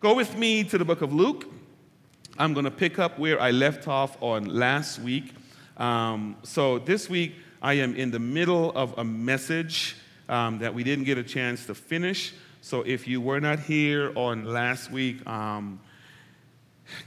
Go with me to the book of Luke. I'm going to pick up where I left off on last week. Um, so this week, I am in the middle of a message um, that we didn't get a chance to finish. So if you were not here on last week, um,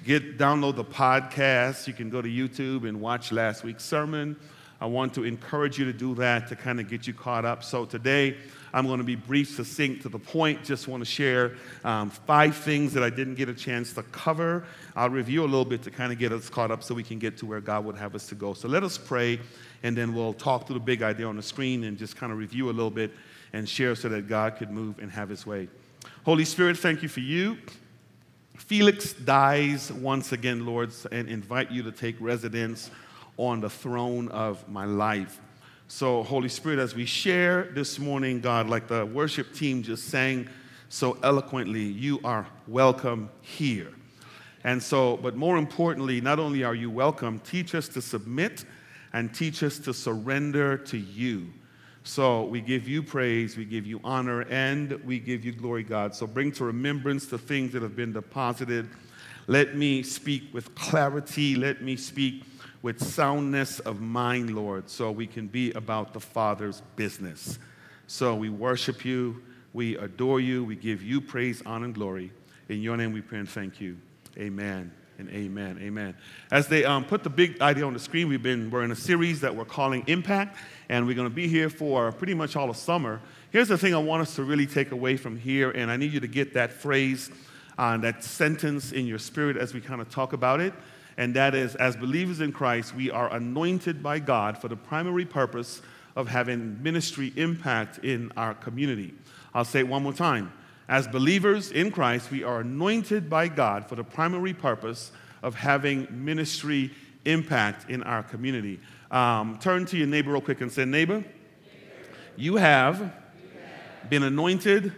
get download the podcast. You can go to YouTube and watch last week's sermon. I want to encourage you to do that to kind of get you caught up. So today, I'm going to be brief, succinct, to the point. Just want to share um, five things that I didn't get a chance to cover. I'll review a little bit to kind of get us caught up so we can get to where God would have us to go. So let us pray, and then we'll talk through the big idea on the screen and just kind of review a little bit and share so that God could move and have his way. Holy Spirit, thank you for you. Felix dies once again, Lord, and invite you to take residence on the throne of my life. So, Holy Spirit, as we share this morning, God, like the worship team just sang so eloquently, you are welcome here. And so, but more importantly, not only are you welcome, teach us to submit and teach us to surrender to you. So we give you praise, we give you honor, and we give you glory, God. So bring to remembrance the things that have been deposited. Let me speak with clarity. Let me speak with soundness of mind, Lord, so we can be about the Father's business. So we worship you, we adore you, we give you praise, honor, and glory. In your name we pray and thank you. Amen and amen. Amen. As they um, put the big idea on the screen, we've been we're in a series that we're calling Impact, and we're going to be here for pretty much all of summer. Here's the thing I want us to really take away from here, and I need you to get that phrase, uh, that sentence in your spirit as we kind of talk about it and that is as believers in Christ, we are anointed by God for the primary purpose of having ministry impact in our community. I'll say it one more time. As believers in Christ, we are anointed by God for the primary purpose of having ministry impact in our community. Um, turn to your neighbor real quick and say, Neighbor, you have been anointed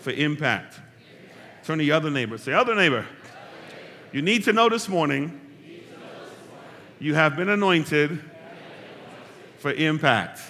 for impact. Turn to your other neighbor. Say, Other neighbor, you need to know this morning you have been anointed for impact.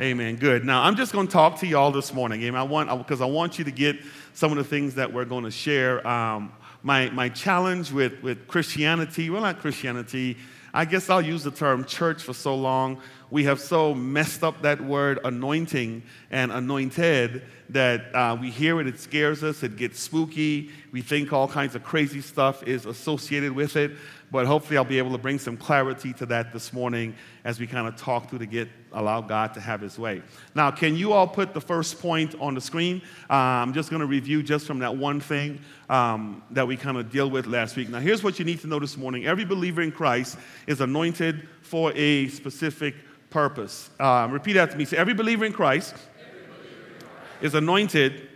Amen. Good. Now, I'm just going to talk to y'all this morning. Amen. I want because I want you to get some of the things that we're going to share. Um, my my challenge with with Christianity, well, not Christianity. I guess I'll use the term church for so long. We have so messed up that word anointing and anointed that uh, we hear it, it scares us, it gets spooky. We think all kinds of crazy stuff is associated with it. But hopefully, I'll be able to bring some clarity to that this morning as we kind of talk through to get allow God to have His way. Now, can you all put the first point on the screen? Uh, I'm just going to review just from that one thing um, that we kind of deal with last week. Now, here's what you need to know this morning: every believer in Christ is anointed for a specific purpose. Uh, repeat after me. Say, every believer in Christ, believer in Christ is, anointed is anointed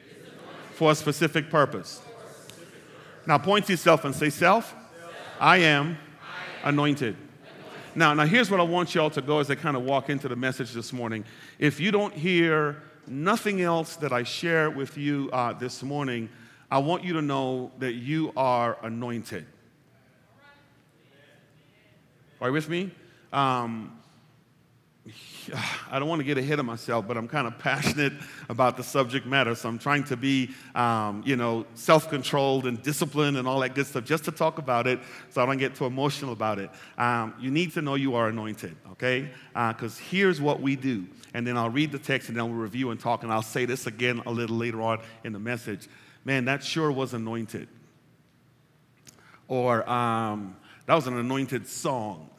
for a specific purpose. Now, point to yourself and say, self. I am anointed. Now, now here's what I want y'all to go as I kind of walk into the message this morning. If you don't hear nothing else that I share with you uh, this morning, I want you to know that you are anointed. Are you with me? Um, I don't want to get ahead of myself, but I'm kind of passionate about the subject matter. So I'm trying to be, um, you know, self controlled and disciplined and all that good stuff just to talk about it so I don't get too emotional about it. Um, you need to know you are anointed, okay? Because uh, here's what we do. And then I'll read the text and then we'll review and talk. And I'll say this again a little later on in the message. Man, that sure was anointed. Or um, that was an anointed song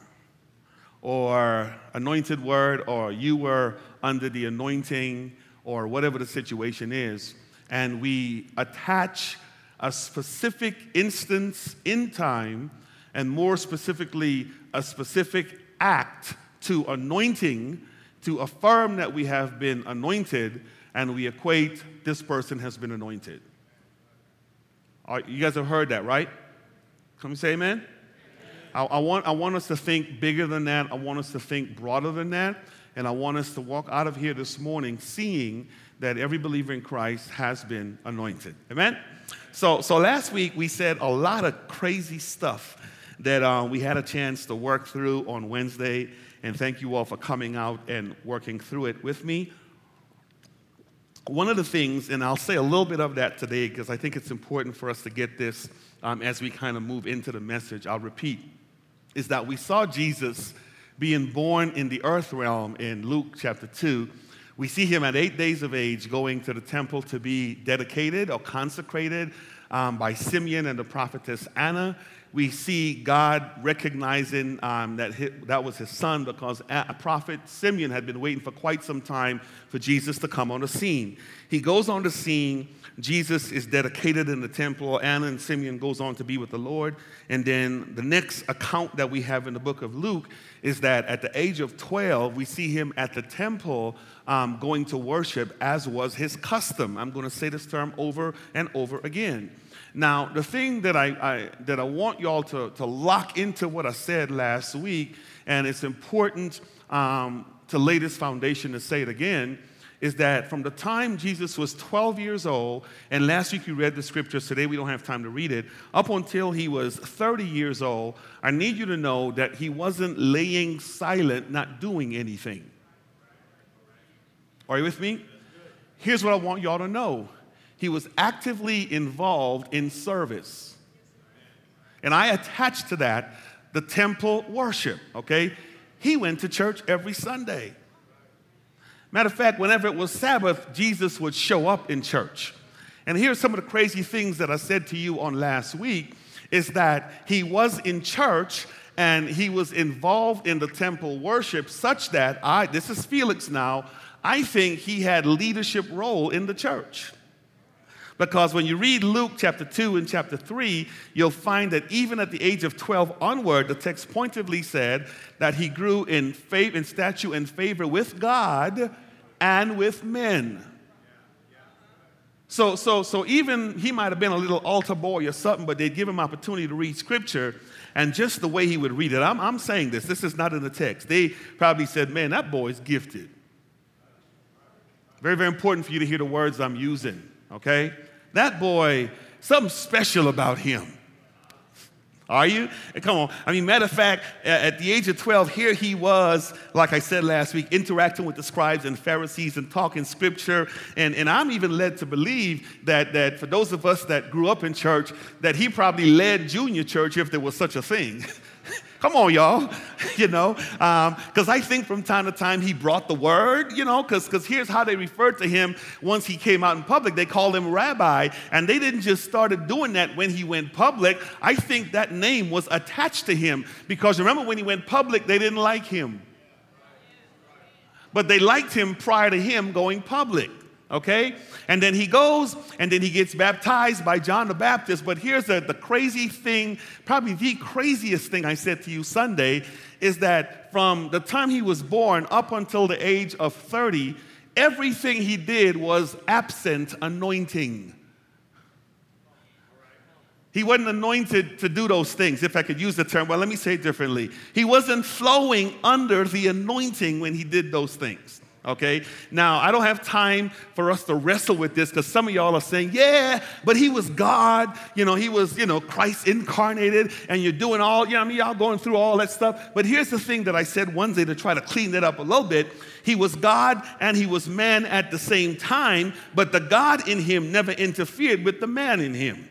or anointed word, or you were under the anointing, or whatever the situation is, and we attach a specific instance in time, and more specifically, a specific act to anointing to affirm that we have been anointed, and we equate this person has been anointed. you guys have heard that, right? Come say amen. I, I, want, I want us to think bigger than that. I want us to think broader than that. And I want us to walk out of here this morning seeing that every believer in Christ has been anointed. Amen? So, so last week we said a lot of crazy stuff that uh, we had a chance to work through on Wednesday. And thank you all for coming out and working through it with me. one of the things, and I'll say a little bit of that today because I think it's important for us to get this um, as we kind of move into the message. I'll repeat, is that we saw Jesus being born in the earth realm in Luke chapter 2. We see him at eight days of age going to the temple to be dedicated or consecrated um, by Simeon and the prophetess Anna we see God recognizing um, that his, that was his son because a prophet Simeon had been waiting for quite some time for Jesus to come on the scene. He goes on the scene. Jesus is dedicated in the temple. Anna and Simeon goes on to be with the Lord. And then the next account that we have in the book of Luke is that at the age of 12, we see him at the temple um, going to worship as was his custom. I'm going to say this term over and over again. Now, the thing that I, I, that I want y'all to, to lock into what I said last week, and it's important um, to lay this foundation to say it again, is that from the time Jesus was 12 years old, and last week you read the scriptures, today we don't have time to read it, up until he was 30 years old, I need you to know that he wasn't laying silent, not doing anything. Are you with me? Here's what I want y'all to know he was actively involved in service. And I attach to that the temple worship, okay? He went to church every Sunday. Matter of fact, whenever it was Sabbath, Jesus would show up in church. And here's some of the crazy things that I said to you on last week is that he was in church and he was involved in the temple worship such that I this is Felix now, I think he had leadership role in the church. Because when you read Luke chapter 2 and chapter 3, you'll find that even at the age of 12 onward, the text pointedly said that he grew in, faith, in stature and favor with God and with men. So, so, so even he might have been a little altar boy or something, but they'd give him opportunity to read scripture, and just the way he would read it. I'm, I'm saying this, this is not in the text. They probably said, Man, that boy's gifted. Very, very important for you to hear the words I'm using, okay? That boy, something special about him. Are you? Eh, come on. I mean, matter of fact, at the age of 12, here he was, like I said last week, interacting with the scribes and Pharisees and talking scripture. And, and I'm even led to believe that, that for those of us that grew up in church, that he probably led junior church if there was such a thing. Come on, y'all. you know, because um, I think from time to time he brought the word, you know, because here's how they referred to him once he came out in public. They called him rabbi, and they didn't just started doing that when he went public. I think that name was attached to him because remember when he went public, they didn't like him. But they liked him prior to him going public okay? And then he goes and then he gets baptized by John the Baptist. But here's the, the crazy thing, probably the craziest thing I said to you Sunday, is that from the time he was born up until the age of 30, everything he did was absent anointing. He wasn't anointed to do those things, if I could use the term. Well, let me say it differently. He wasn't flowing under the anointing when he did those things okay? Now, I don't have time for us to wrestle with this because some of y'all are saying, yeah, but he was God. You know, he was, you know, Christ incarnated, and you're doing all, you know, I mean, y'all going through all that stuff. But here's the thing that I said Wednesday to try to clean that up a little bit. He was God and he was man at the same time, but the God in him never interfered with the man in him.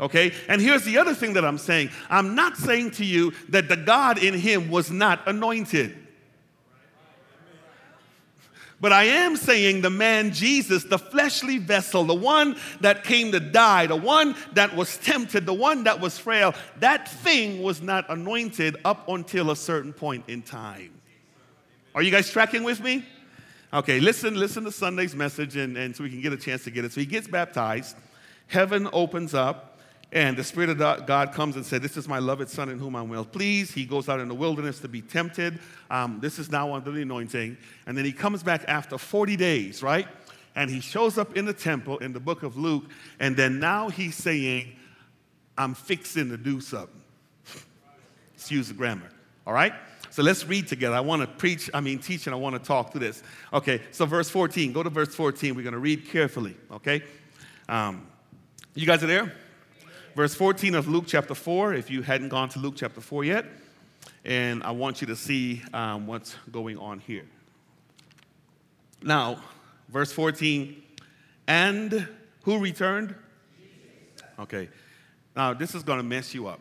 Okay? And here's the other thing that I'm saying I'm not saying to you that the God in him was not anointed. But I am saying the man Jesus, the fleshly vessel, the one that came to die, the one that was tempted, the one that was frail, that thing was not anointed up until a certain point in time. Are you guys tracking with me? Okay, listen, listen to Sunday's message and, and so we can get a chance to get it. So he gets baptized, heaven opens up, and the Spirit of God comes and said, This is my beloved Son in whom I'm well pleased. He goes out in the wilderness to be tempted. Um, this is now under the anointing. And then he comes back after 40 days, right? And he shows up in the temple in the book of Luke. And then now he's saying, I'm fixing to do something. Excuse the grammar, all right? So let's read together. I want to preach, I mean, teach, and I want to talk through this. Okay, so verse 14. Go to verse 14. We're going to read carefully, okay? Um, you guys are there? Verse 14 of Luke chapter 4, if you hadn't gone to Luke chapter 4 yet. And I want you to see um, what's going on here. Now, verse 14 And who returned? Okay. Now, this is going to mess you up.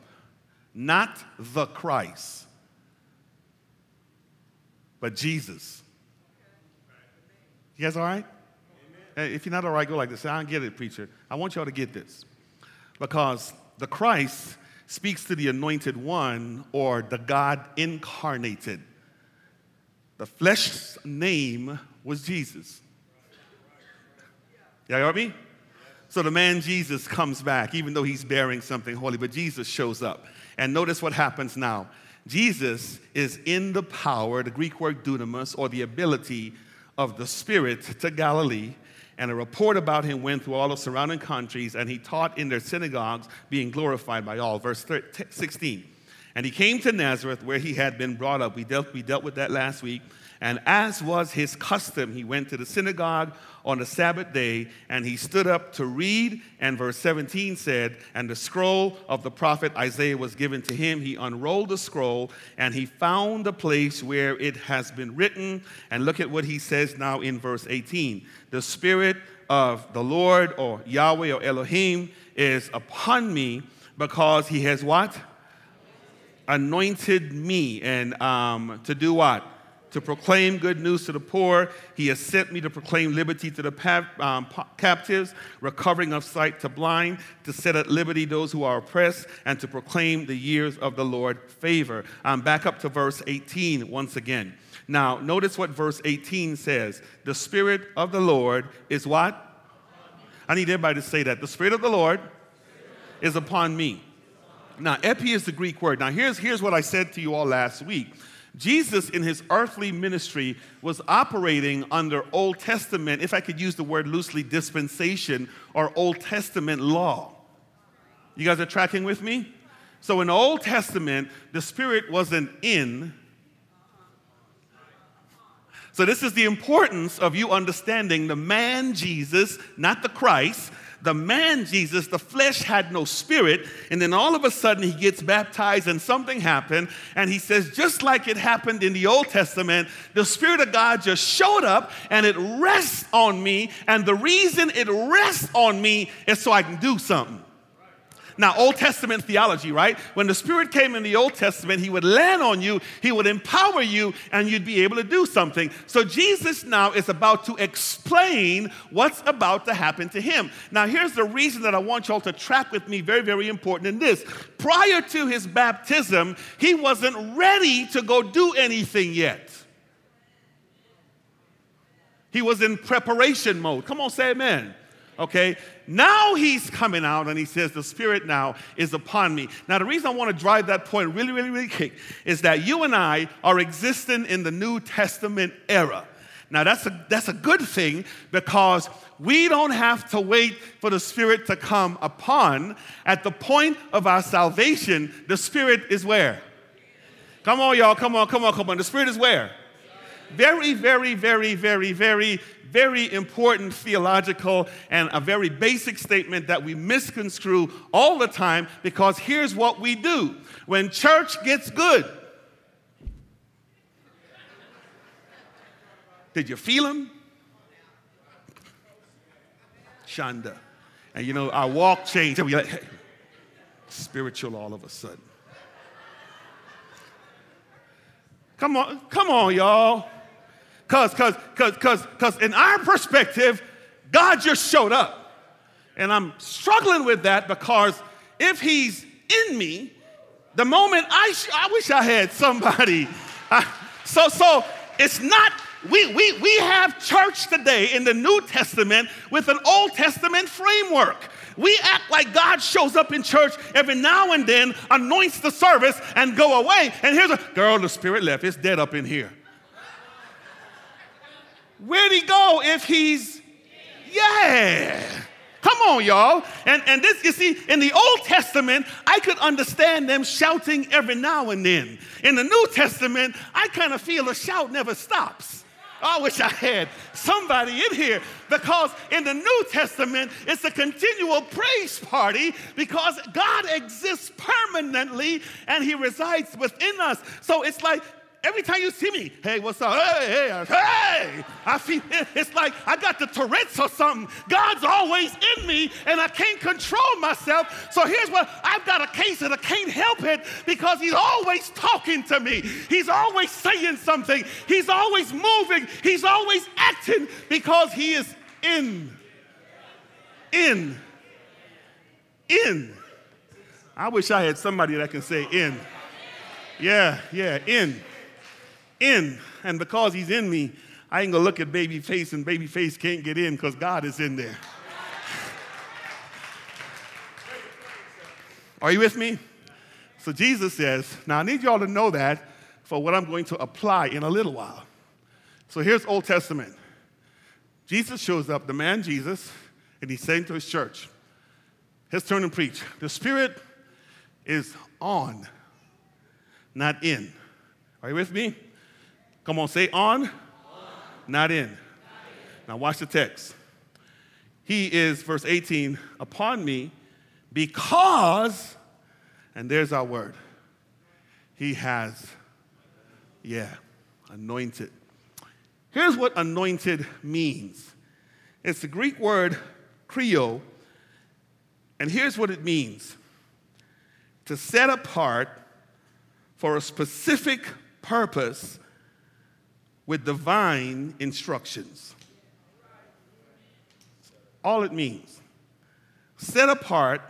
Not the Christ, but Jesus. You guys all right? Hey, If you're not all right, go like this. I don't get it, preacher. I want y'all to get this. Because the Christ speaks to the anointed one or the God incarnated. The flesh's name was Jesus. Y'all heard me? So the man Jesus comes back, even though he's bearing something holy, but Jesus shows up. And notice what happens now. Jesus is in the power, the Greek word dunamis, or the ability of the Spirit to Galilee. And a report about him went through all the surrounding countries, and he taught in their synagogues, being glorified by all. Verse 16. And he came to Nazareth, where he had been brought up. We dealt, we dealt with that last week. And as was his custom, he went to the synagogue on the Sabbath day and he stood up to read. And verse 17 said, And the scroll of the prophet Isaiah was given to him. He unrolled the scroll and he found the place where it has been written. And look at what he says now in verse 18 The Spirit of the Lord or Yahweh or Elohim is upon me because he has what? Anointed me. And um, to do what? To proclaim good news to the poor. He has sent me to proclaim liberty to the um, captives, recovering of sight to blind, to set at liberty those who are oppressed, and to proclaim the years of the Lord favor. Um, back up to verse 18 once again. Now, notice what verse 18 says. The Spirit of the Lord is what? I need everybody to say that. The Spirit of the Lord is upon me. Now, epi is the Greek word. Now, here's, here's what I said to you all last week. Jesus, in his earthly ministry, was operating under Old Testament, if I could use the word loosely, dispensation or Old Testament law. You guys are tracking with me? So in Old Testament, the Spirit wasn't in. So, this is the importance of you understanding the man Jesus, not the Christ, the man Jesus, the flesh had no spirit. And then all of a sudden he gets baptized and something happened. And he says, just like it happened in the Old Testament, the Spirit of God just showed up and it rests on me. And the reason it rests on me is so I can do something. Now, Old Testament theology, right? When the Spirit came in the Old Testament, He would land on you, He would empower you, and you'd be able to do something. So, Jesus now is about to explain what's about to happen to Him. Now, here's the reason that I want y'all to track with me, very, very important in this. Prior to His baptism, He wasn't ready to go do anything yet. He was in preparation mode. Come on, say amen. Okay? Now he's coming out and he says, The Spirit now is upon me. Now, the reason I want to drive that point really, really, really quick is that you and I are existing in the New Testament era. Now, that's a, that's a good thing because we don't have to wait for the Spirit to come upon. At the point of our salvation, the Spirit is where? Come on, y'all, come on, come on, come on. The Spirit is where? Very, very, very, very, very, very important theological and a very basic statement that we misconstrue all the time because here's what we do when church gets good. Did you feel him? Shonda. And you know, our walk changed. And we like, hey, spiritual all of a sudden. Come on, come on, y'all. Because, because, because, because, because in our perspective, God just showed up. And I'm struggling with that because if He's in me, the moment I, sh- I wish I had somebody. so, so it's not, we, we, we have church today in the New Testament with an Old Testament framework. We act like God shows up in church every now and then, anoints the service, and go away. And here's a girl, the spirit left. It's dead up in here. Where'd he go if he's, yeah. Come on, y'all. And, and this, you see, in the Old Testament, I could understand them shouting every now and then. In the New Testament, I kind of feel a shout never stops. I wish I had somebody in here because in the New Testament, it's a continual praise party because God exists permanently and He resides within us. So it's like every time you see me, hey, what's up? Hey, hey, hey. I feel it's like I got the Tourette's or something. God's always in me and I can't control myself. So here's what I've got a case and I can't help it because He's always talking to me. He's always saying something. He's always moving. He's always acting because He is in. In. In. I wish I had somebody that can say in. Yeah, yeah, in in. And because he's in me, I ain't gonna look at baby face and baby face can't get in because God is in there. Are you with me? So Jesus says, now I need y'all to know that for what I'm going to apply in a little while. So here's Old Testament. Jesus shows up, the man Jesus, and he's saying to his church, his turn and preach. The Spirit is on, not in. Are you with me? Come on, say on, on. Not, in. not in. Now, watch the text. He is, verse 18, upon me because, and there's our word, he has, yeah, anointed. Here's what anointed means it's the Greek word chrio, and here's what it means to set apart for a specific purpose with divine instructions. All it means. Set apart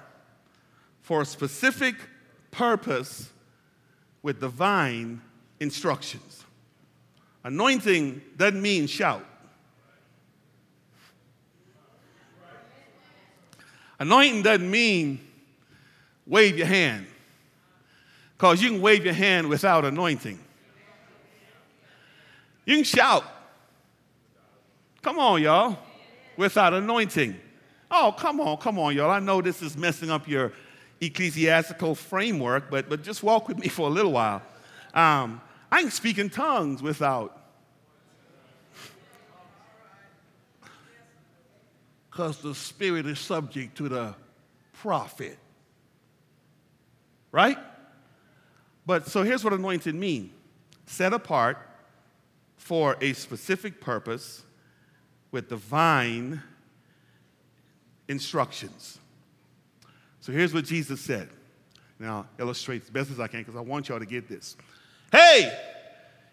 for a specific purpose with divine instructions. Anointing doesn't mean shout. Anointing doesn't mean wave your hand, because you can wave your hand without anointing. You can shout. Come on, y'all, without anointing. Oh, come on, come on, y'all. I know this is messing up your ecclesiastical framework, but, but just walk with me for a little while. Um, I can speak in tongues without. Because the spirit is subject to the prophet. Right? But so here's what anointed means set apart, for a specific purpose with divine instructions. So here's what Jesus said. Now, illustrate as best as I can because I want y'all to get this. Hey,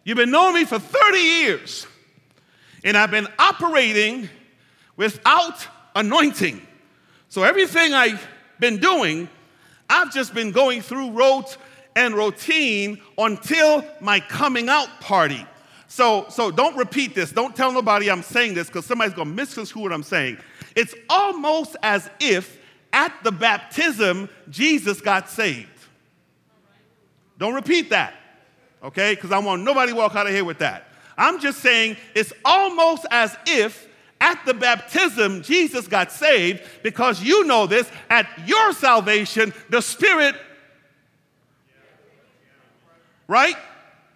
you've been knowing me for 30 years, and I've been operating without anointing. So everything I've been doing, I've just been going through rote and routine until my coming out party. So, so don't repeat this. Don't tell nobody I'm saying this because somebody's going to misconstrue what I'm saying. It's almost as if at the baptism, Jesus got saved. Don't repeat that, okay? Because I want nobody walk out of here with that. I'm just saying it's almost as if at the baptism, Jesus got saved because you know this. At your salvation, the Spirit, right?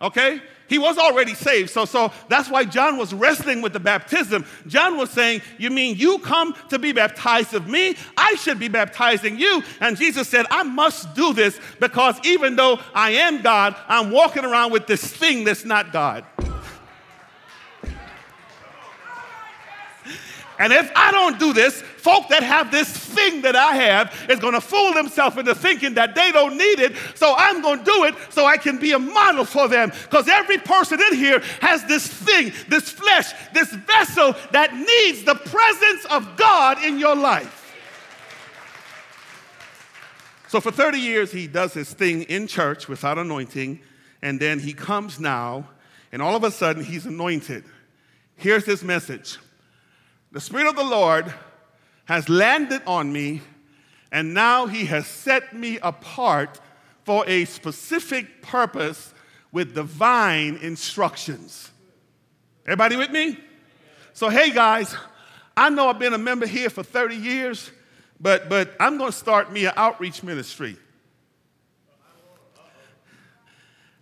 Okay? He was already saved. So, so that's why John was wrestling with the baptism. John was saying, You mean you come to be baptized of me? I should be baptizing you. And Jesus said, I must do this because even though I am God, I'm walking around with this thing that's not God. And if I don't do this, folk that have this thing that I have is going to fool themselves into thinking that they don't need it. So I'm going to do it so I can be a model for them. Because every person in here has this thing, this flesh, this vessel that needs the presence of God in your life. So for 30 years, he does his thing in church without anointing. And then he comes now, and all of a sudden, he's anointed. Here's his message the Spirit of the Lord has landed on me, and now He has set me apart for a specific purpose with divine instructions. Everybody with me? So, hey guys, I know I've been a member here for 30 years, but, but I'm going to start me an outreach ministry.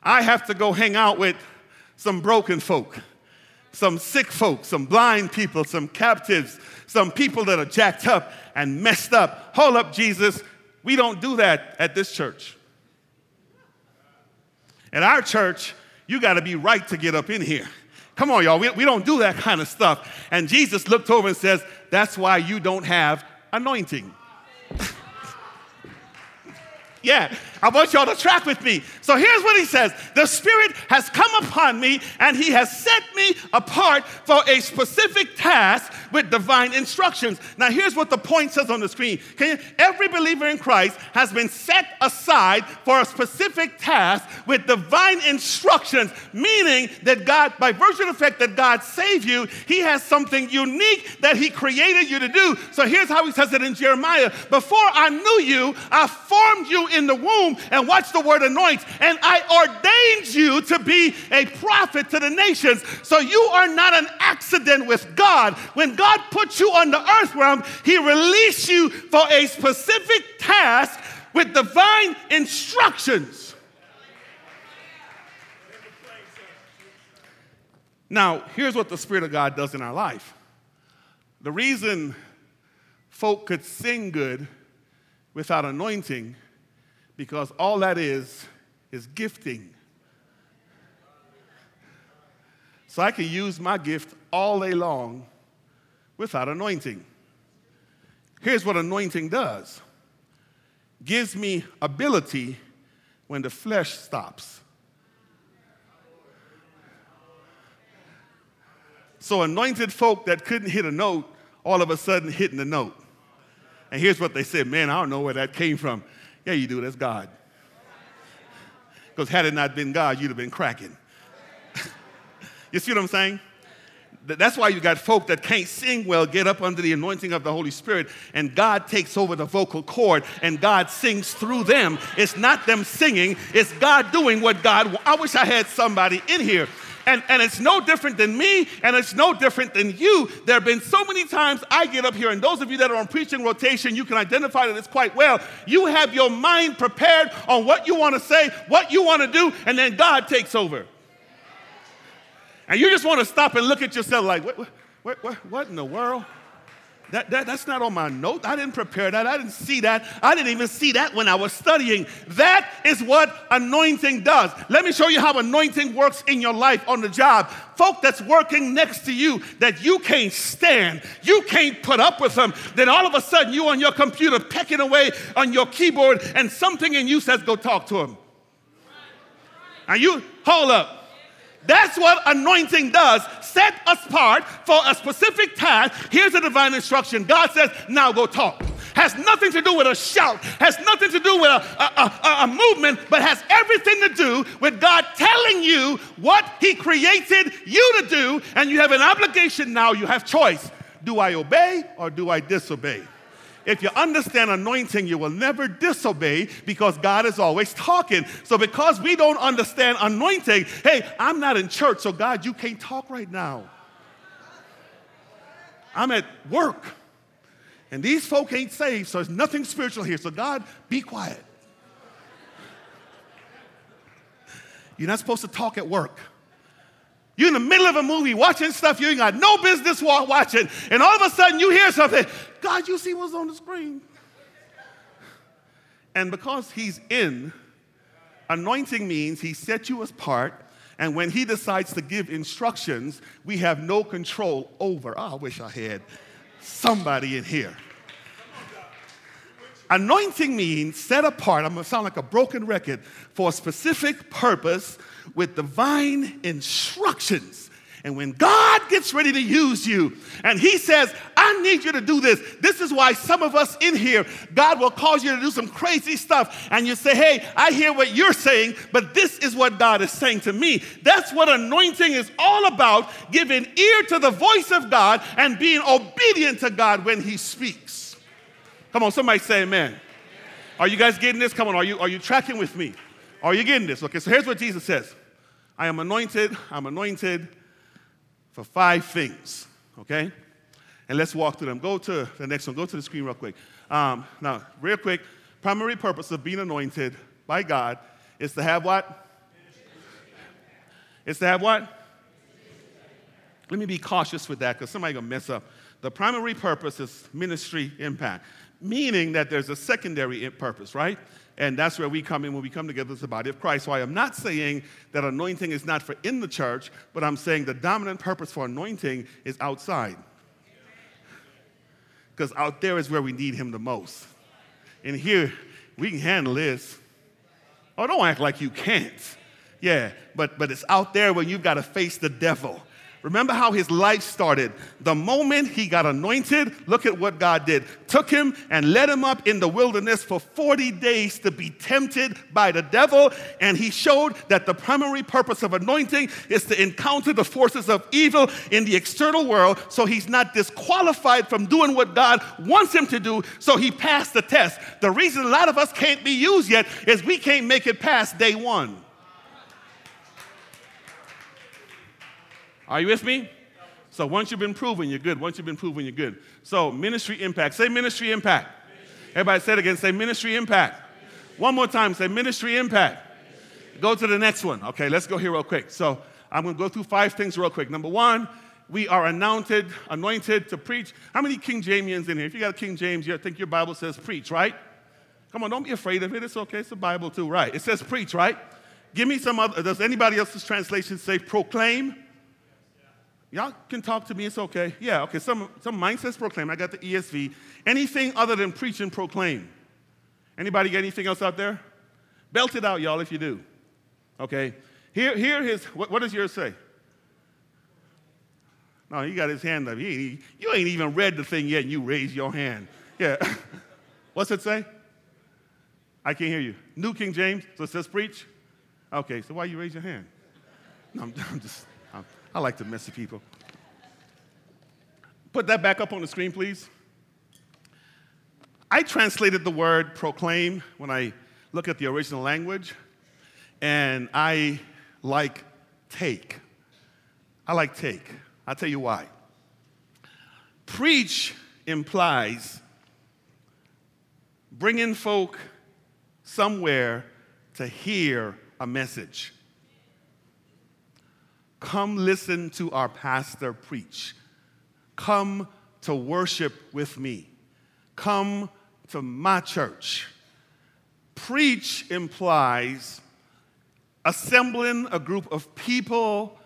I have to go hang out with some broken folk some sick folks, some blind people, some captives, some people that are jacked up and messed up. Hold up, Jesus. We don't do that at this church. At our church, You got to be right to get up in here. Come on, y'all. We, we don't do that kind of stuff. And Jesus looked over and says, That's why you don't have anointing. Yeah, I want y'all to track with me. So here's what he says The Spirit has come upon me, and he has set me apart for a specific task with divine instructions. Now, here's what the point says on the screen. You, every believer in Christ has been set aside for a specific task with divine instructions, meaning that God, by virtue of the fact that God saved you, he has something unique that he created you to do. So here's how he says it in Jeremiah Before I knew you, I formed you in the womb, and watch the word anoint, and I ordained you to be a prophet to the nations. So you are not an accident with God. When God put you on the earth realm, He released you for a specific task with divine instructions. Now, here's what the Spirit of God does in our life. The reason folk could sing good without anointing because all that is is gifting. So I can use my gift all day long without anointing. Here's what anointing does gives me ability when the flesh stops. So, anointed folk that couldn't hit a note, all of a sudden hitting the note. And here's what they said Man, I don't know where that came from. Yeah, you do. That's God. Because had it not been God, you'd have been cracking. you see what I'm saying? That's why you got folk that can't sing well get up under the anointing of the Holy Spirit, and God takes over the vocal cord and God sings through them. It's not them singing, it's God doing what God. I wish I had somebody in here and, and it's no different than me, and it's no different than you. There have been so many times I get up here, and those of you that are on preaching rotation, you can identify this quite well. You have your mind prepared on what you want to say, what you want to do, and then God takes over. And you just want to stop and look at yourself like, what, what, what, what in the world? That, that, that's not on my note. I didn't prepare that. I didn't see that. I didn't even see that when I was studying. That is what anointing does. Let me show you how anointing works in your life on the job. Folk that's working next to you that you can't stand, you can't put up with them. Then all of a sudden you on your computer pecking away on your keyboard and something in you says, go talk to him. And you, hold up. That's what anointing does. Set us apart for a specific task. Here's a divine instruction. God says, now go talk. Has nothing to do with a shout, has nothing to do with a, a, a, a movement, but has everything to do with God telling you what He created you to do, and you have an obligation now. You have choice. Do I obey or do I disobey? If you understand anointing, you will never disobey because God is always talking. So, because we don't understand anointing, hey, I'm not in church, so God, you can't talk right now. I'm at work. And these folk ain't saved, so there's nothing spiritual here. So, God, be quiet. You're not supposed to talk at work. You're in the middle of a movie watching stuff you ain't got no business watching, and all of a sudden you hear something. God, you see what's on the screen. And because He's in, anointing means He set you apart, and when He decides to give instructions, we have no control over. Oh, I wish I had somebody in here. Anointing means set apart, I'm gonna sound like a broken record, for a specific purpose with divine instructions. And when God gets ready to use you and He says, I need you to do this, this is why some of us in here, God will cause you to do some crazy stuff. And you say, Hey, I hear what you're saying, but this is what God is saying to me. That's what anointing is all about giving ear to the voice of God and being obedient to God when He speaks. Come on, somebody say amen. Are you guys getting this? Come on, are you, are you tracking with me? Are you getting this? Okay, so here's what Jesus says I am anointed, I'm anointed for five things, okay? And let's walk through them. Go to the next one, go to the screen real quick. Um, now, real quick, primary purpose of being anointed by God is to have what? It's to have what? Let me be cautious with that because somebody gonna mess up. The primary purpose is ministry impact meaning that there's a secondary purpose, right? And that's where we come in when we come together as the body of Christ. So I am not saying that anointing is not for in the church, but I'm saying the dominant purpose for anointing is outside. Because out there is where we need him the most. And here, we can handle this. Oh, don't act like you can't. Yeah, but, but it's out there when you've got to face the devil. Remember how his life started. The moment he got anointed, look at what God did. Took him and led him up in the wilderness for 40 days to be tempted by the devil. And he showed that the primary purpose of anointing is to encounter the forces of evil in the external world so he's not disqualified from doing what God wants him to do. So he passed the test. The reason a lot of us can't be used yet is we can't make it past day one. Are you with me? So once you've been proven, you're good. Once you've been proven, you're good. So ministry impact. Say ministry impact. Ministry. Everybody say it again. Say ministry impact. Ministry. One more time. Say ministry impact. Ministry. Go to the next one. Okay, let's go here real quick. So I'm going to go through five things real quick. Number one, we are anointed, anointed to preach. How many King Jamesians in here? If you got a King James, you think your Bible says preach, right? Come on, don't be afraid of it. It's okay. It's the Bible too, right? It says preach, right? Give me some other. Does anybody else's translation say proclaim? Y'all can talk to me, it's okay. Yeah, okay, some, some mine says proclaim. I got the ESV. Anything other than preach and proclaim. Anybody got anything else out there? Belt it out, y'all, if you do. Okay. Here, here his, what, what does yours say? No, he got his hand up. He you ain't even read the thing yet, and you raise your hand. Yeah. What's it say? I can't hear you. New King James, so it says preach? Okay, so why you raise your hand? No, I'm, I'm just. I like to mess with people. Put that back up on the screen, please. I translated the word proclaim when I look at the original language, and I like take. I like take. I'll tell you why. Preach implies bringing folk somewhere to hear a message. Come listen to our pastor preach. Come to worship with me. Come to my church. Preach implies assembling a group of people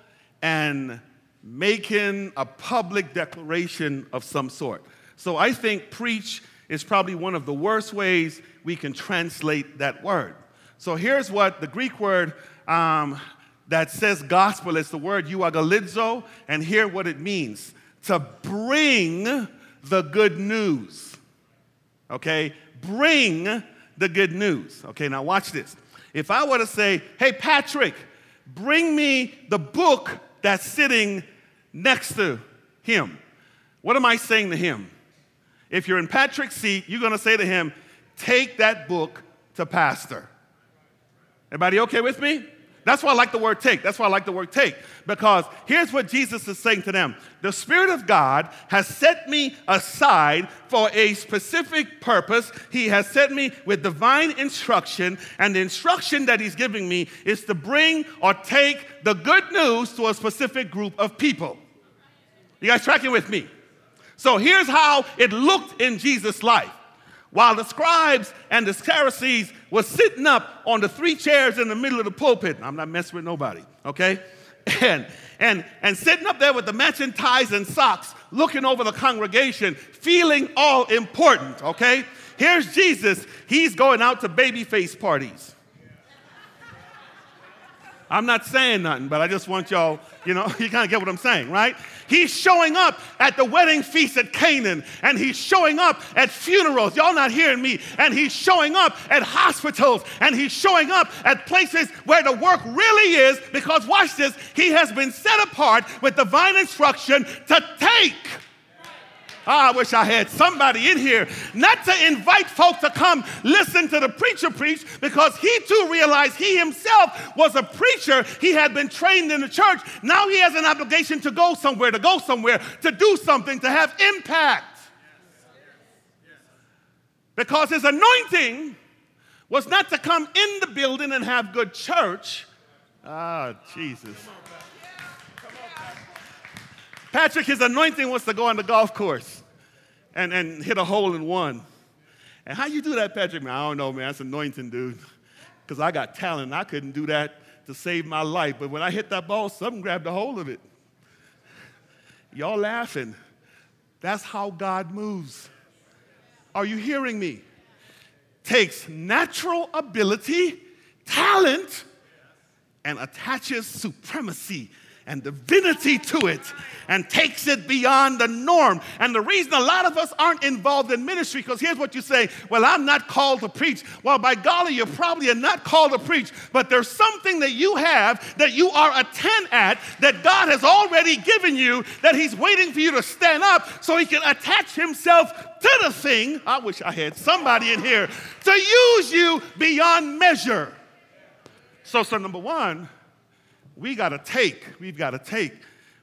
and making a public declaration of some sort. So I think preach is probably one of the worst ways we can translate that word. So here's what the Greek word um, that says gospel. It's the word euangelizo, and hear what it means to bring the good news. Okay? Bring the good news. Okay, now watch this. If I were to say, hey, Patrick, bring me the book that's sitting next to him, what am I saying to him? If you're in Patrick's seat, you're to say to him, take that book to Pastor. Everybody okay with me? That's why I like the word take. That's why I like the word take. Because here's what Jesus is saying to them The Spirit of God has set me aside for a specific purpose. He has set me with divine instruction, and the instruction that He's giving me is to bring or take the good news to a specific group of people. You guys tracking with me? So here's how it looked in Jesus' life. While the scribes and the Pharisees were sitting up on the three chairs in the middle of the pulpit. I'm not messing with nobody, okay? And, and, and sitting up there with the matching ties and socks, looking over the congregation, feeling all important, okay? Here's Jesus. He's going out to baby face parties. I'm not saying nothing, but I just want y'all, you know, you kind of get what I'm saying, right? He's showing up at the wedding feast at Canaan, and he's showing up at funerals. Y'all not hearing me? And he's showing up at hospitals, and he's showing up at places where the work really is, because watch this, he has been set apart with divine instruction to take Oh, I wish I had somebody in here not to invite folk to come listen to the preacher preach because he too realized he himself was a preacher. He had been trained in the church. Now he has an obligation to go somewhere, to go somewhere, to do something, to have impact. Because his anointing was not to come in the building and have good church. Ah, Jesus. Patrick, his anointing was to go on the golf course and, and hit a hole in one And how you do that, Patrick? Man, I don't know, man. That's anointing, dude. Because I got talent. I couldn't do that to save my life. But when I hit that ball, something grabbed a hold of it. Y'all laughing. That's how God moves. Are you hearing me? Takes natural ability, talent, and attaches supremacy and divinity to it and takes it beyond the norm. And the reason a lot of us aren't involved in ministry, because here's what you say Well, I'm not called to preach. Well, by golly, you probably are not called to preach, but there's something that you have that you are a 10 at that God has already given you that He's waiting for you to stand up so He can attach Himself to the thing. I wish I had somebody in here to use you beyond measure. So, so number one, we got to take, we've got to take,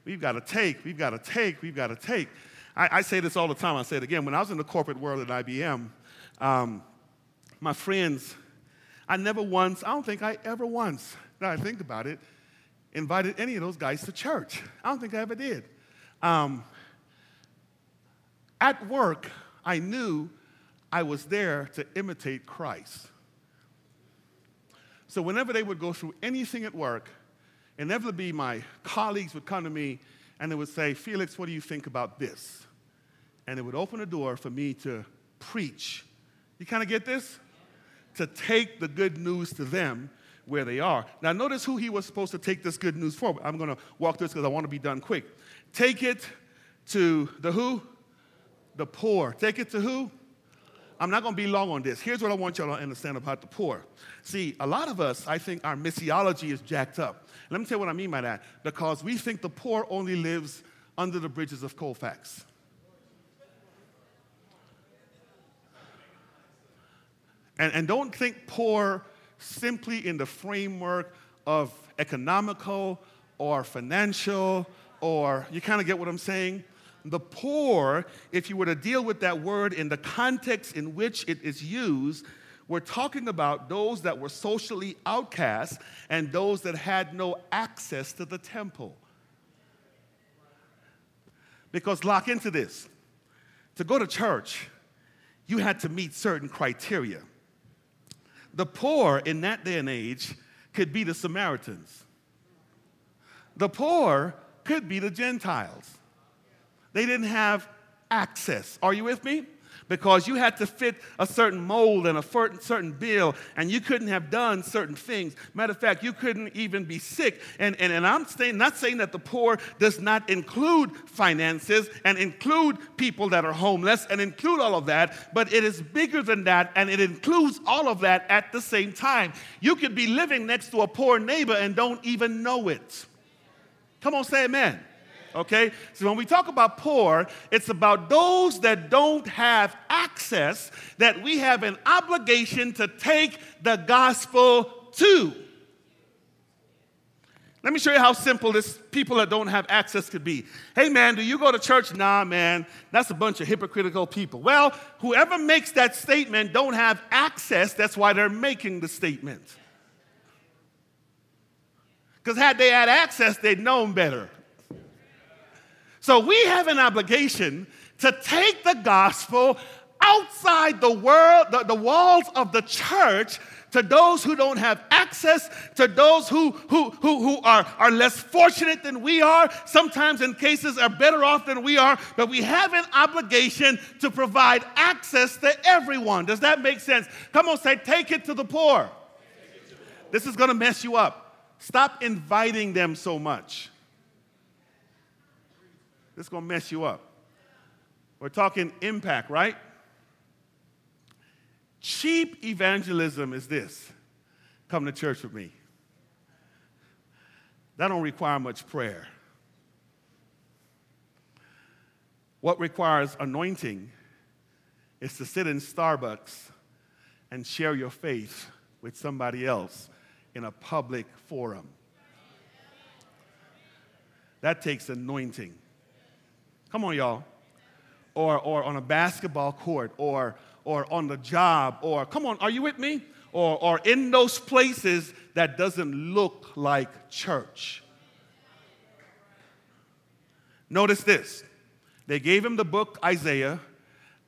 we've got to take, we've got to take, we've got to take. I, I, say this all the time, I say it again. When I was in the corporate world at IBM, um, my friends, I never once, I don't think I ever once, now I think about it, invited any of those guys to church. I don't think I ever did. Um, at work, I knew I was there to imitate Christ. So whenever they would go through anything at work, inevitably my colleagues would come to me and they would say, Felix, what do you think about this? And it would open a door for me to preach. You kind of get this? To take the good news to them where they are. Now, notice who he was supposed to take this good news for. I'm going to walk through this because I want to be done quick. Take it to the who? The poor. Take it to who? I'm not going to be long on this. Here's what I want y'all to understand about the poor. See, a lot of us, I think our missiology is jacked up. Let me tell you what I mean by that. Because we think the poor only lives under the bridges of Colfax. And, and don't think poor simply in the framework of economical or financial or you kind of get what I'm saying? The poor, if you were to deal with that word in the context in which it is used, we're talking about those that were socially outcast and those that had no access to the temple. Because lock into this to go to church, you had to meet certain criteria. The poor in that day and age could be the Samaritans, the poor could be the Gentiles. They didn't have access. Are you with me? because you had to fit a certain mold and a certain bill, and you couldn't have done certain things. Matter of fact, you couldn't even be sick. And, and, and I'm saying, not saying that the poor does not include finances and include people that are homeless and include all of that, but it is bigger than that, and it includes all of that at the same time. You could be living next to a poor neighbor and don't even know it. Come on, say amen okay? So when we talk about poor, it's about those that don't have access that we have an obligation to take the gospel to. Let me show you how simple this people that don't have access could be. Hey man, do you go to church? Nah, man, that's a bunch of hypocritical people. Well, whoever makes that statement don't have access, that's why they're making the statement. Because had they had access, they'd known better. So we have an obligation to take the gospel outside the world, the, the walls of the church to those who don't have access, to those who, who, who, who are, are less fortunate than we are, sometimes in cases are better off than we are, but we have an obligation to provide access to everyone. Does that make sense? Come on, say, take it to the poor. This is going to mess you up. Stop inviting them so much. This is going to mess you up. We're talking impact, right? Cheap evangelism is this come to church with me. That don't require much prayer. What requires anointing is to sit in Starbucks and share your faith with somebody else in a public forum. That takes anointing. Come on, y'all. Or, or on a basketball court, or, or on the job, or come on, are you with me? Or, or in those places that doesn't look like church. Notice this. They gave him the book Isaiah.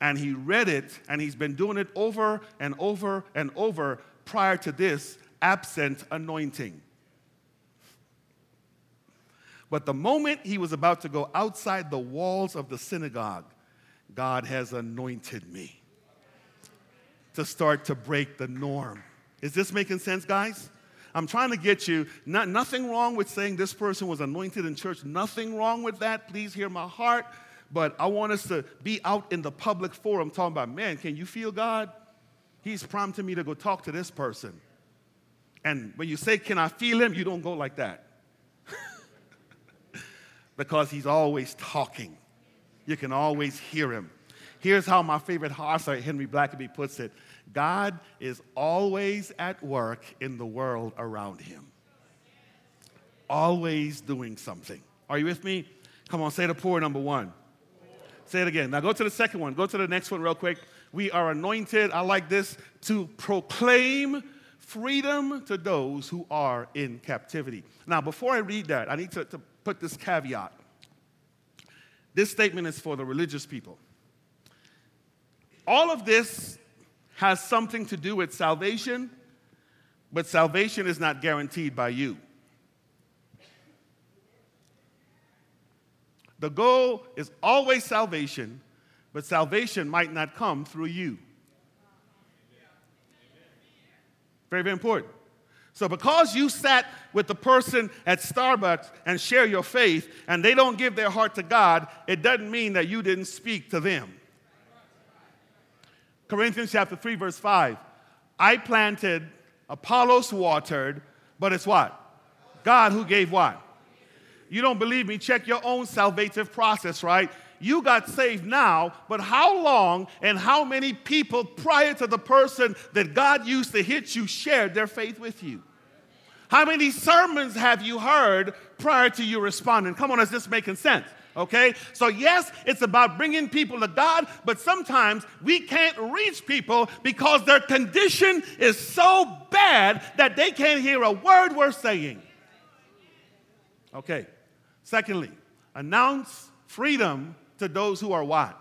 and he read it, and he's been doing it over and over and over prior to this absent anointing. But the moment he was about to go outside the walls of the synagogue, God has anointed me to start to break the norm. Is this making sense, guys? I'm trying to get you, not, nothing wrong with saying this person was anointed in church, nothing wrong with that. Please hear my heart. But I want us to be out in the public forum talking about, man, can you feel God? He's prompting me to go talk to this person. And when you say, can I feel him? You don't go like that. Because he's always talking. You can always hear him. Here's how my favorite author, Henry Blackaby, puts it God is always at work in the world around him. Always doing something. Are you with me? Come on, say the poor number one. Say it again. Now go to the second one. Go to the next one real quick. We are anointed, I like this, to proclaim freedom to those who are in captivity. Now, before I read that, I need to, to put this caveat. This statement is for the religious people. All of this has something to do with salvation, but salvation is not guaranteed by you. The goal is always salvation, but salvation might not come through you. Very, very important. So, because you sat with the person at Starbucks and share your faith and they don't give their heart to God, it doesn't mean that you didn't speak to them. Corinthians chapter 3, verse 5. I planted, Apollos watered, but it's what? God who gave what? You don't believe me? Check your own salvative process, right? You got saved now, but how long and how many people prior to the person that God used to hit you shared their faith with you? How many sermons have you heard prior to you responding? Come on, is this making sense? Okay? So, yes, it's about bringing people to God, but sometimes we can't reach people because their condition is so bad that they can't hear a word we're saying. Okay. Secondly, announce freedom to those who are what?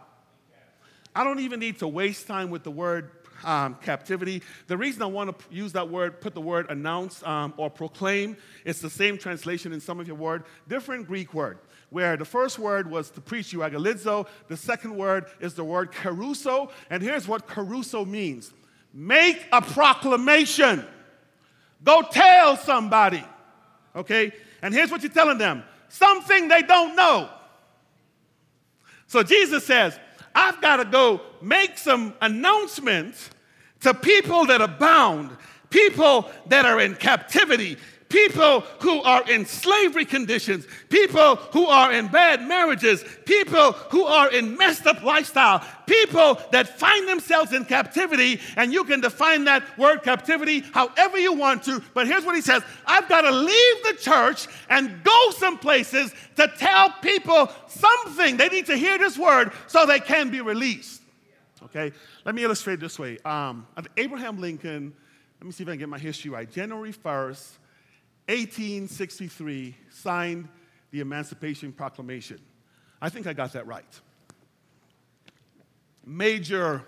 I don't even need to waste time with the word um, captivity. The reason I want to use that word, put the word announce um, or proclaim, it's the same translation in some of your word, different Greek word. Where the first word was to preach euangelizo, the second word is the word kerusso, and here's what kerusso means: make a proclamation, go tell somebody. Okay, and here's what you're telling them: something they don't know. So Jesus says, I've got to go make some announcements to people that are bound, people that are in captivity, people who are in slavery conditions, people who are in bad marriages, people who are in messed up lifestyle, people that find themselves in captivity, and you can define that word captivity however you want to. But here's what he says I've got to leave the church and go some places to tell people something. They need to hear this word so they can be released. Okay, let me illustrate this way. Um, Abraham Lincoln, let me see if I can get my history right. January 1st, 1863, signed the Emancipation Proclamation. I think I got that right. Major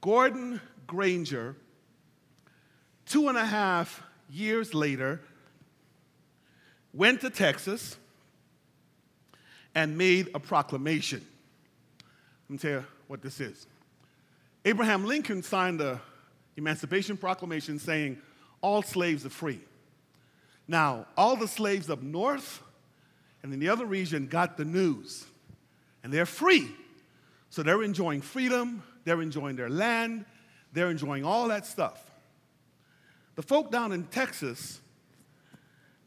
Gordon Granger, two and a half years later, went to Texas and made a proclamation. Let me tell you what this is. Abraham Lincoln signed the Emancipation Proclamation saying all slaves are free. Now, all the slaves up north and in the other region got the news, and they're free. So they're enjoying freedom, they're enjoying their land, they're enjoying all that stuff. The folk down in Texas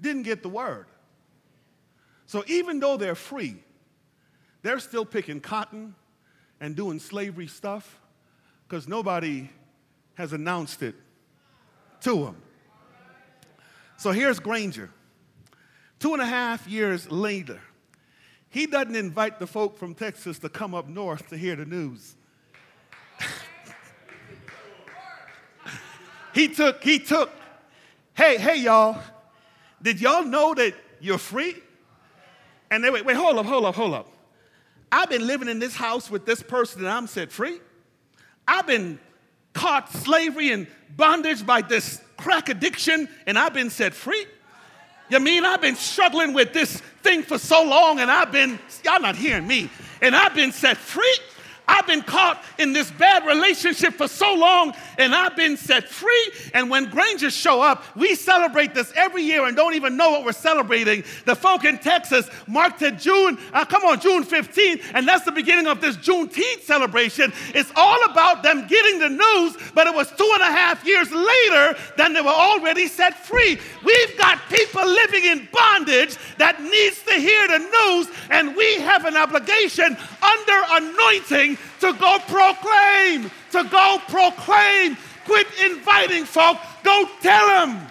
didn't get the word. So even though they're free, they're still picking cotton and doing slavery stuff because nobody has announced it to them. So here's Granger. Two and a half years later, he doesn't invite the folk from Texas to come up north to hear the news. he took, he took, hey, hey, y'all, did y'all know that you're free? And they wait, wait, hold up, hold up, hold up. I've been living in this house with this person and I'm set free. I've been caught slavery and bondage by this crack addiction and I've been set free. You mean I've been struggling with this thing for so long and I've been, y'all not hearing me, and I've been set free? I've been caught in this bad relationship for so long and I've been set free. And when Grangers show up, we celebrate this every year and don't even know what we're celebrating. The folk in Texas marked it June, uh, come on, June 15th, and that's the beginning of this Juneteenth celebration. It's all about them getting the news, but it was two and a half years later than they were already set free. We've got people living in bondage that needs to hear the news, and we have an obligation under anointing to go proclaim, to go proclaim. Quit inviting folk, go tell them.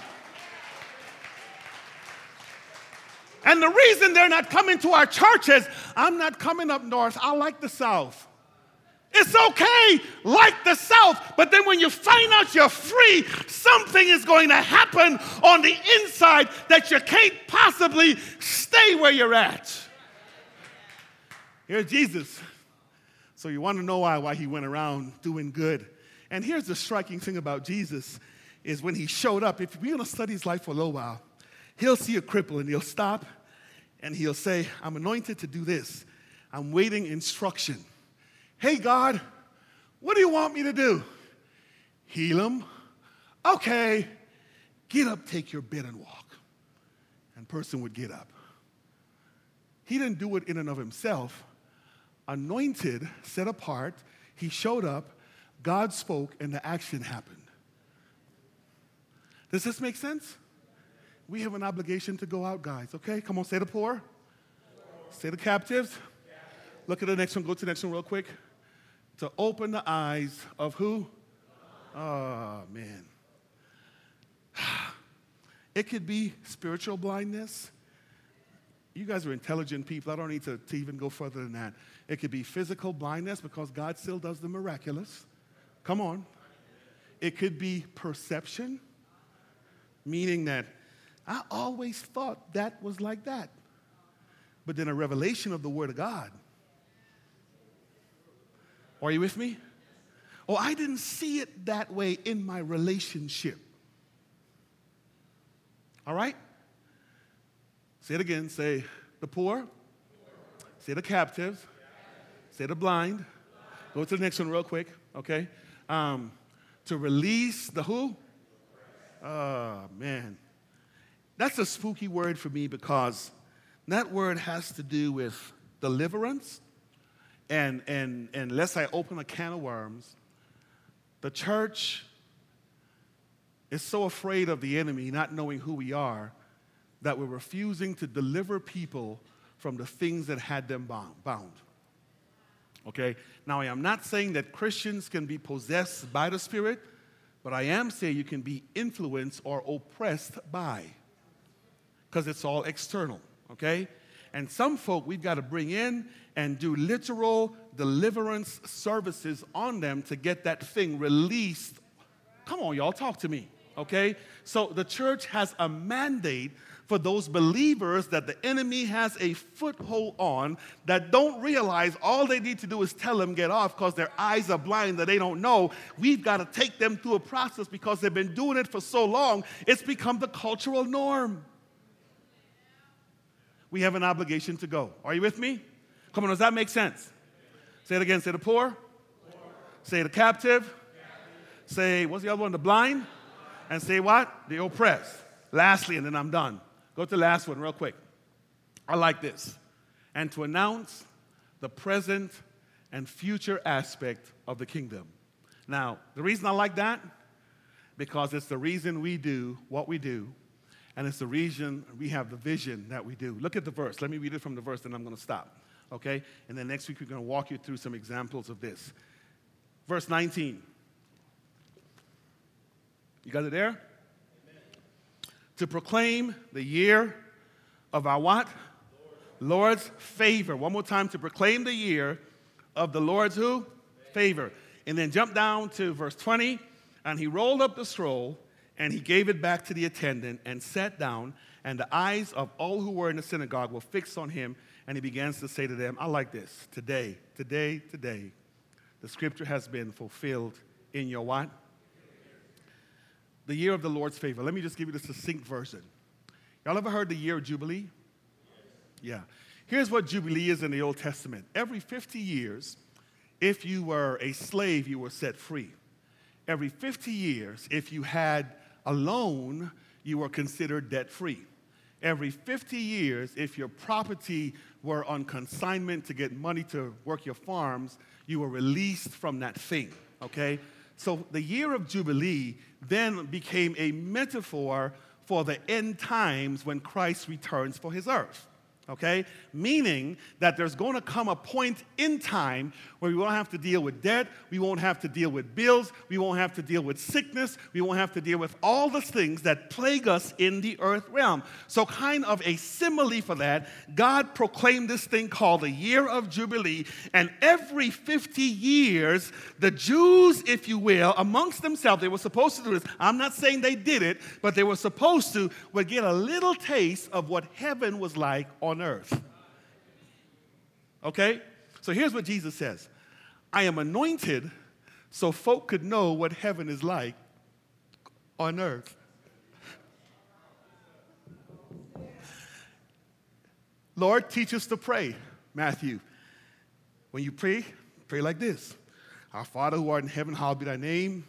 And the reason they're not coming to our churches, I'm not coming up north, I like the south. It's okay, like the South, but then when you find out you're free, something is going to happen on the inside that you can't possibly stay where you're at. Here's Jesus. So you want to know why, why he went around doing good. And here's the striking thing about Jesus is when he showed up, if we're going to study his life for a little while, he'll see a cripple and he'll stop and he'll say, I'm anointed to do this. I'm waiting instruction. Hey, God, what do you want me to do? Heal him. Okay, get up, take your bed and walk. And person would get up. He didn't do it in and of himself anointed, set apart. He showed up, God spoke, and the action happened. Does this make sense? We have an obligation to go out, guys, okay? Come on, say the poor, say the captives. Look at the next one, go to the next one real quick. To open the eyes of who? Oh, man. It could be spiritual blindness. You guys are intelligent people. I don't need to, to even go further than that. It could be physical blindness because God still does the miraculous. Come on. It could be perception, meaning that I always thought that was like that. But then a revelation of the Word of God. Are you with me? Oh, I didn't see it that way in my relationship. All right? Say it again. Say the poor. Say the captives. Say the blind. Go to the next one real quick, okay? Um, to release the who? Oh, man. That's a spooky word for me because that word has to do with deliverance. And, and, and unless I open a can of worms, the church is so afraid of the enemy, not knowing who we are, that we're refusing to deliver people from the things that had them bound. Okay? Now, I am not saying that Christians can be possessed by the Spirit, but I am saying you can be influenced or oppressed by, because it's all external. Okay? And some folk we've got to bring in and do literal deliverance services on them to get that thing released. Come on, y'all, talk to me. Okay? So the church has a mandate for those believers that the enemy has a foothold on that don't realize all they need to do is tell them get off because their eyes are blind that they don't know. We've got to take them through a process because they've been doing it for so long, it's become the cultural norm. We have an obligation to go. Are you with me? Come on, does that make sense? Say it again. Say the poor. poor. Say the captive. captive. Say, what's the other one? The blind. And say what? The oppressed. Lastly, and then I'm done. Go to the last one real quick. I like this. And to announce the present and future aspect of the kingdom. Now, the reason I like that, because it's the reason we do what we do, and it's the reason we have the vision that we do. Look at the verse. Let me read it from the verse, then I'm going to stop. Okay? And then next week, we're going to walk you through some examples of this. Verse 19. You got it there? To proclaim the year of our what? Lord's favor. One more time to proclaim the year of the Lord's who? Favor. And then jump down to verse 20. And he rolled up the scroll and he gave it back to the attendant and sat down. And the eyes of all who were in the synagogue were fixed on him. And he begins to say to them, I like this. Today, today, today, the scripture has been fulfilled in your what? The year of the Lord's favor. Let me just give you the succinct version. Y'all ever heard the year of Jubilee? Yeah. Here's what Jubilee is in the Old Testament. Every 50 years, if you were a slave, you were set free. Every 50 years, if you had a loan, you were considered debt free. Every 50 years, if your property were on consignment to get money to work your farms, you were released from that thing, okay? So the year of Jubilee then became a metaphor for the end times when Christ returns for his earth okay? Meaning that there's going to come a point in time where we won't have to deal with debt, we won't have to deal with bills, we won't have to deal with sickness, we won't have to deal with all the things that plague us in the earth realm. So, kind of a simile for that, God proclaimed this thing called the year of Jubilee, and every 50 years, the Jews, if you will, amongst themselves, they were supposed to do this. I'm not saying they did it, but they were supposed to, would get a little taste of what heaven was like on on earth. Okay? So here's what Jesus says I am anointed so folk could know what heaven is like on earth. Lord, teach us to pray, Matthew. When you pray, pray like this Our Father who art in heaven, hallowed be thy name.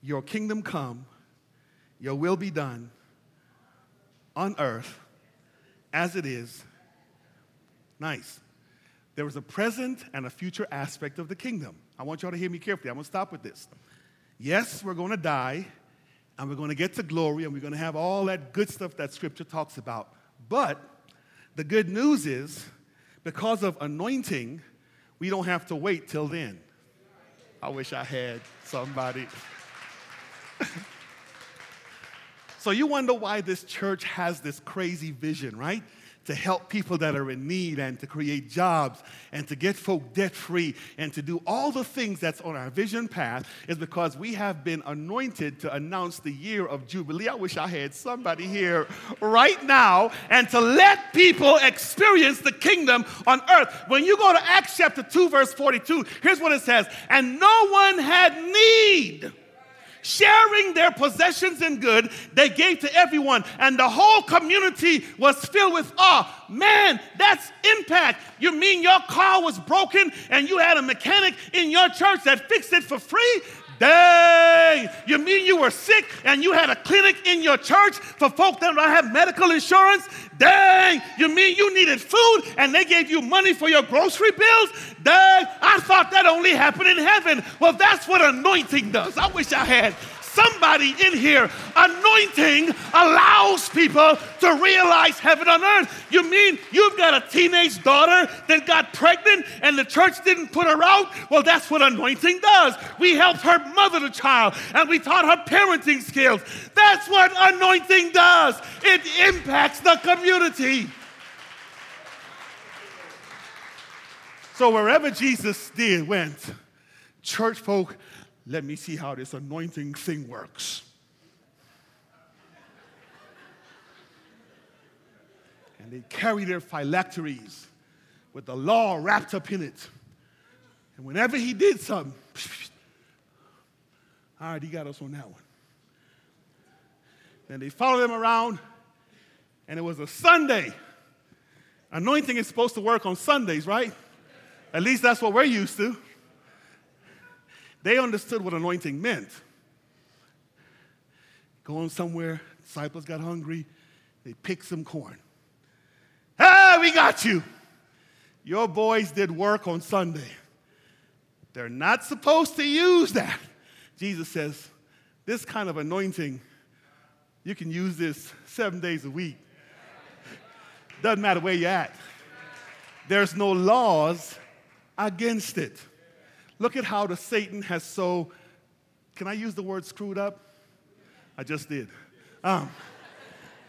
Your kingdom come, your will be done on earth as it is. Nice. There is a present and a future aspect of the kingdom. I want y'all to hear me carefully. I'm going to stop with this. Yes, we're going to die and we're going to get to glory and we're going to have all that good stuff that scripture talks about. But the good news is because of anointing, we don't have to wait till then. I wish I had somebody. So you wonder why this church has this crazy vision, right? To help people that are in need and to create jobs and to get folk debt free and to do all the things that's on our vision path is because we have been anointed to announce the year of Jubilee. I wish I had somebody here right now and to let people experience the kingdom on earth. When you go to Acts chapter 2, verse 42, here's what it says And no one had need sharing their possessions and good they gave to everyone. And the whole community was filled with awe. Man that's impact. You mean your car was broken and you had a mechanic in your church that fixed it for free Dang! You mean you were sick and you had a clinic in your church for folk that don't have medical insurance? Dang! You mean you needed food and they gave you money for your grocery bills? Dang! I thought that only happened in heaven. Well, that's what anointing does. I wish I had somebody in here. Anointing allows people to realize heaven on earth. You mean you've got a teenage daughter that got pregnant and the church didn't put her out? Well, that's what anointing does. We helped her mother the child and we taught her parenting skills. That's what anointing does, it impacts the community. So wherever Jesus did went, church folk let me see how this anointing thing works. and they carry their phylacteries with the law wrapped up in it. And whenever he did something, all right, he got us on that one. Then they followed him around, and it was a Sunday. Anointing is supposed to work on Sundays, right? At least that's what we're used to. They understood what anointing meant. Going somewhere, disciples got hungry, they picked some corn. Hey, we got you. Your boys did work on Sunday. They're not supposed to use that. Jesus says, this kind of anointing, you can use this seven days a week. Doesn't matter where you're at. There's no laws against it. Look at how the Satan has so, can I use the word screwed up? I just did. Um,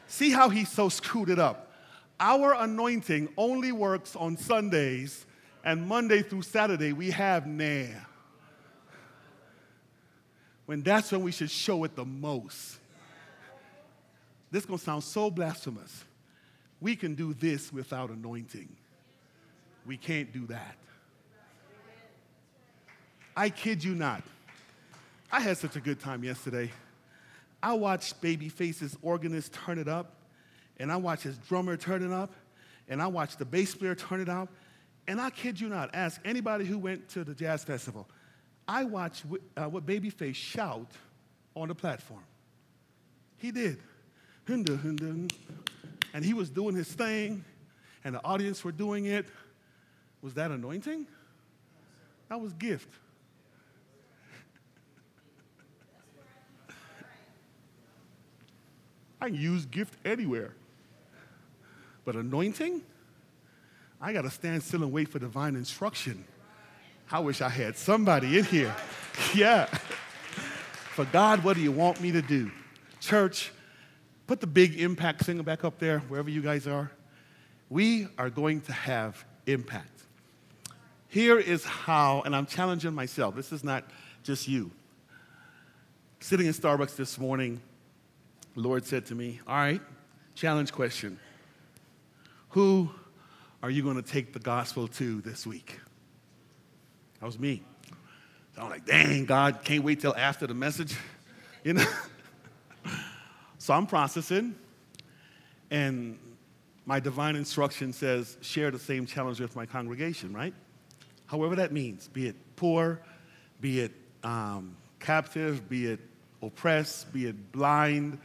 see how he's so screwed it up. Our anointing only works on Sundays, and Monday through Saturday we have nah. When that's when we should show it the most. This is gonna sound so blasphemous. we can do this without anointing. We can't do that. I kid you not. I had such a good time yesterday. I watched Babyface's organist turn it up, and I watched his drummer turn it up, and I watched the bass player turn it up. And I kid you not, ask anybody who went to the jazz festival. I watched uh, what Babyface shout on the platform. He did. And he was doing his thing, and the audience were doing it. Was that anointing? That was gift. I can use gift anywhere. But anointing? I got to stand still and wait for divine instruction. I wish I had somebody in here. yeah. For God, what do you want me to do? Church, put the big impact singer back up there, wherever you guys are. We are going to have impact. Here is how, and I'm challenging myself. This is not just you. Sitting in Starbucks this morning, the Lord said to me, All right, challenge question. Who are you going to take the gospel to this week? That was me. So I'm like, dang, God, can't wait till after the message. You know? so I'm processing, and my divine instruction says, share the same challenge with my congregation, right? However that means, be it poor, be it um, captive, be it oppressed, be it blind,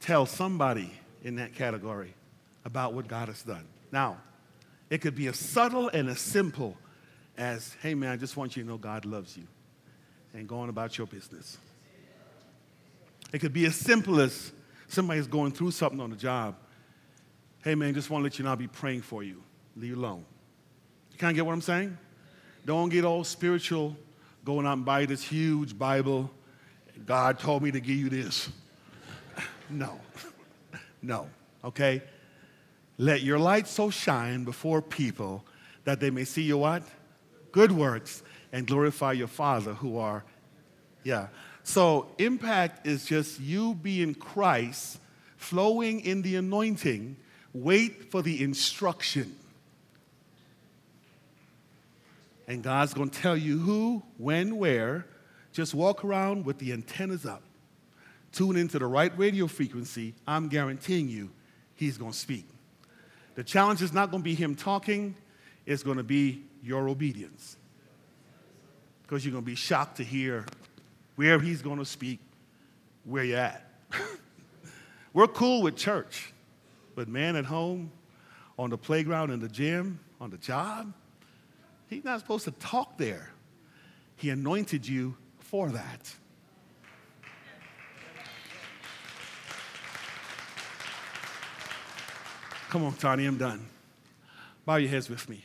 tell somebody in that category about what God has done. Now, it could be as subtle and as simple as, hey man, I just want you to know God loves you and going about your business. It could be as simple as somebody's going through something on the job. Hey man, just want to let you know I'll be praying for you. Leave you alone. You kind of get what I'm saying? Don't get all spiritual going out and buy this huge Bible. God told me to give you this. No. No. Okay? Let your light so shine before people that they may see your what? Good works and glorify your Father who are, yeah. So, impact is just you being Christ, flowing in the anointing. Wait for the instruction. And God's going to tell you who, when, where. Just walk around with the antennas up. Tune into the right radio frequency. I'm guaranteeing you, He's going to speak. The challenge is not going to be Him talking, it's going to be your obedience. Because you're going to be shocked to hear where He's going to speak, where you're at. We're cool with church, but man at home, on the playground, in the gym, on the job, He's not supposed to talk there. He anointed you for that. Come on, Tony, I'm done. Bow your heads with me.